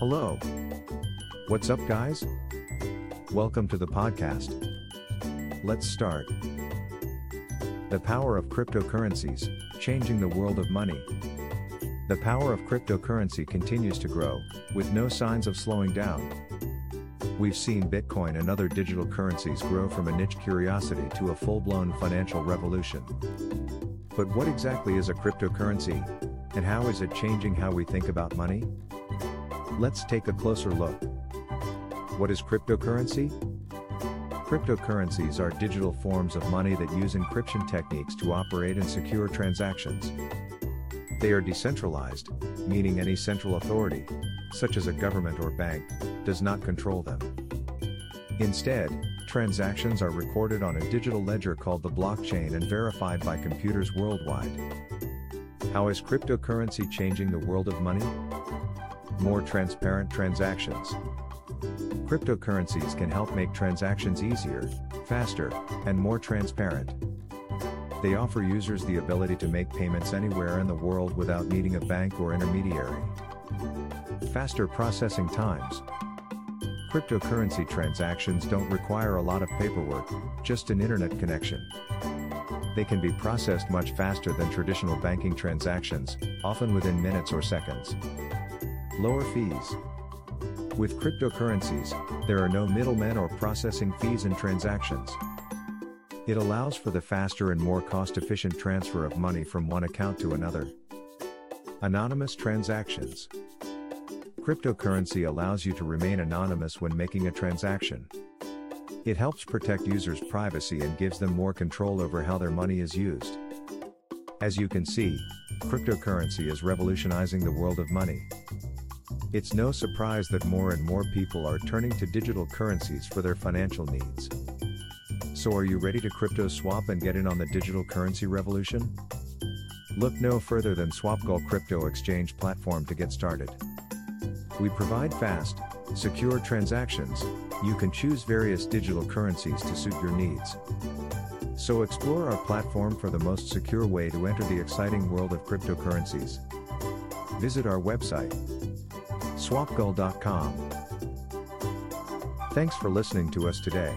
Hello. What's up, guys? Welcome to the podcast. Let's start. The power of cryptocurrencies, changing the world of money. The power of cryptocurrency continues to grow, with no signs of slowing down. We've seen Bitcoin and other digital currencies grow from a niche curiosity to a full blown financial revolution. But what exactly is a cryptocurrency? And how is it changing how we think about money? Let's take a closer look. What is cryptocurrency? Cryptocurrencies are digital forms of money that use encryption techniques to operate and secure transactions. They are decentralized, meaning any central authority, such as a government or bank, does not control them. Instead, transactions are recorded on a digital ledger called the blockchain and verified by computers worldwide. How is cryptocurrency changing the world of money? More transparent transactions. Cryptocurrencies can help make transactions easier, faster, and more transparent. They offer users the ability to make payments anywhere in the world without needing a bank or intermediary. Faster processing times. Cryptocurrency transactions don't require a lot of paperwork, just an internet connection they can be processed much faster than traditional banking transactions, often within minutes or seconds. Lower fees. With cryptocurrencies, there are no middlemen or processing fees in transactions. It allows for the faster and more cost-efficient transfer of money from one account to another. Anonymous transactions. Cryptocurrency allows you to remain anonymous when making a transaction. It helps protect users' privacy and gives them more control over how their money is used. As you can see, cryptocurrency is revolutionizing the world of money. It's no surprise that more and more people are turning to digital currencies for their financial needs. So are you ready to crypto swap and get in on the digital currency revolution? Look no further than SwapGull crypto exchange platform to get started. We provide fast, secure transactions, you can choose various digital currencies to suit your needs. So explore our platform for the most secure way to enter the exciting world of cryptocurrencies. Visit our website, swapgull.com. Thanks for listening to us today.